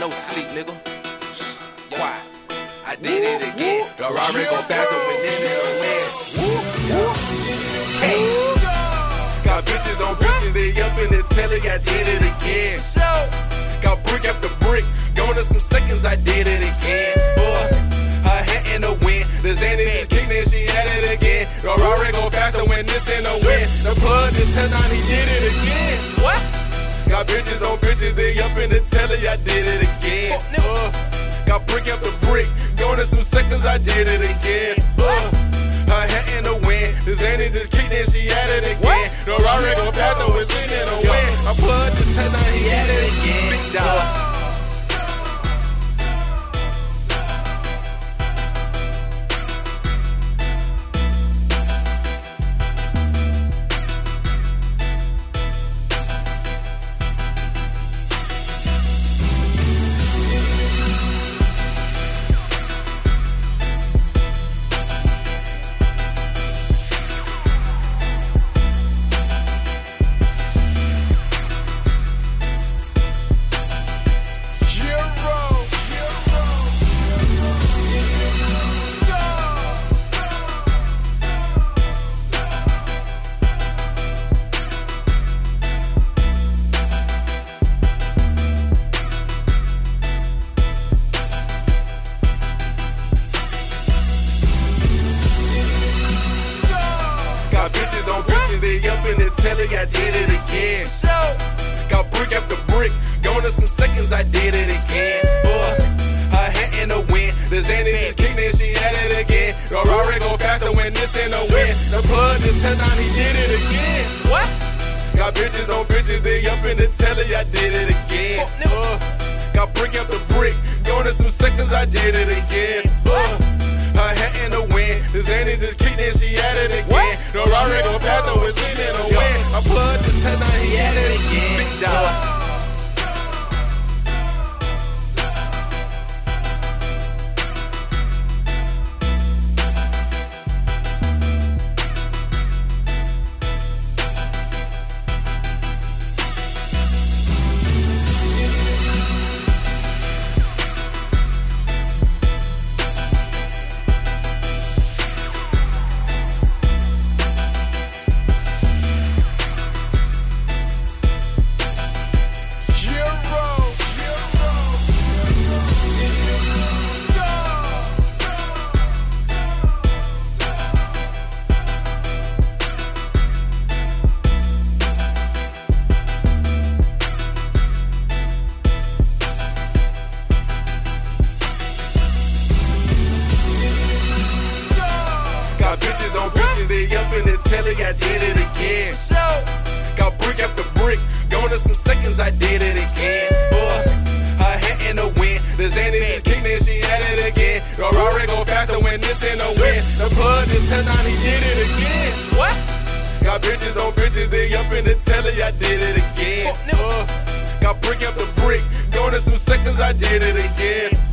No sleep, nigga. Quiet. I did it again. The Rari go faster when this nigga win. Got bitches on bitches, they up in the telly, I did it again. Got brick after brick, going to some seconds, I did it again. Boy, her hat in the wind, the just kicked and she had it again. The Rari go faster when this in the wind. The plug turned on, he did it again. What? Got bitches on I did it again. Uh, got brick after brick, going to some seconds, I did it again. Uh, her hat in the wind, the Xanny just kicked and she had it again. The Rari go faster when this in the wind. I plugged the test on, he had it again. Big dog. In telly, I did it again. Got brick after brick, going to some seconds, I did it again. Boy, her hat in the wind, the Xanny just kicked and she had it again. The Rari go faster when this in the wind. The plug turned on, he did it again. What? Got bitches on bitches, they up in the telly, I did it again. Uh, got brick after brick, going to some seconds, I did it again. Uh, her hat in the wind, the Xanny just kicked and she had it again. The Rari go faster when this in the wind. I plugged the test on, he had it again. Big dog. In I did it again. Got brick after brick, going to some seconds, I did it again. Boy, her hat in the wind, the Xanny just kicked and she had it again. The Rari go faster when this in the wind. The plug just on, he did it again. What? Got bitches on bitches, they up in the telly, I did it again. Uh, got brick after brick, going to some seconds, I did it again.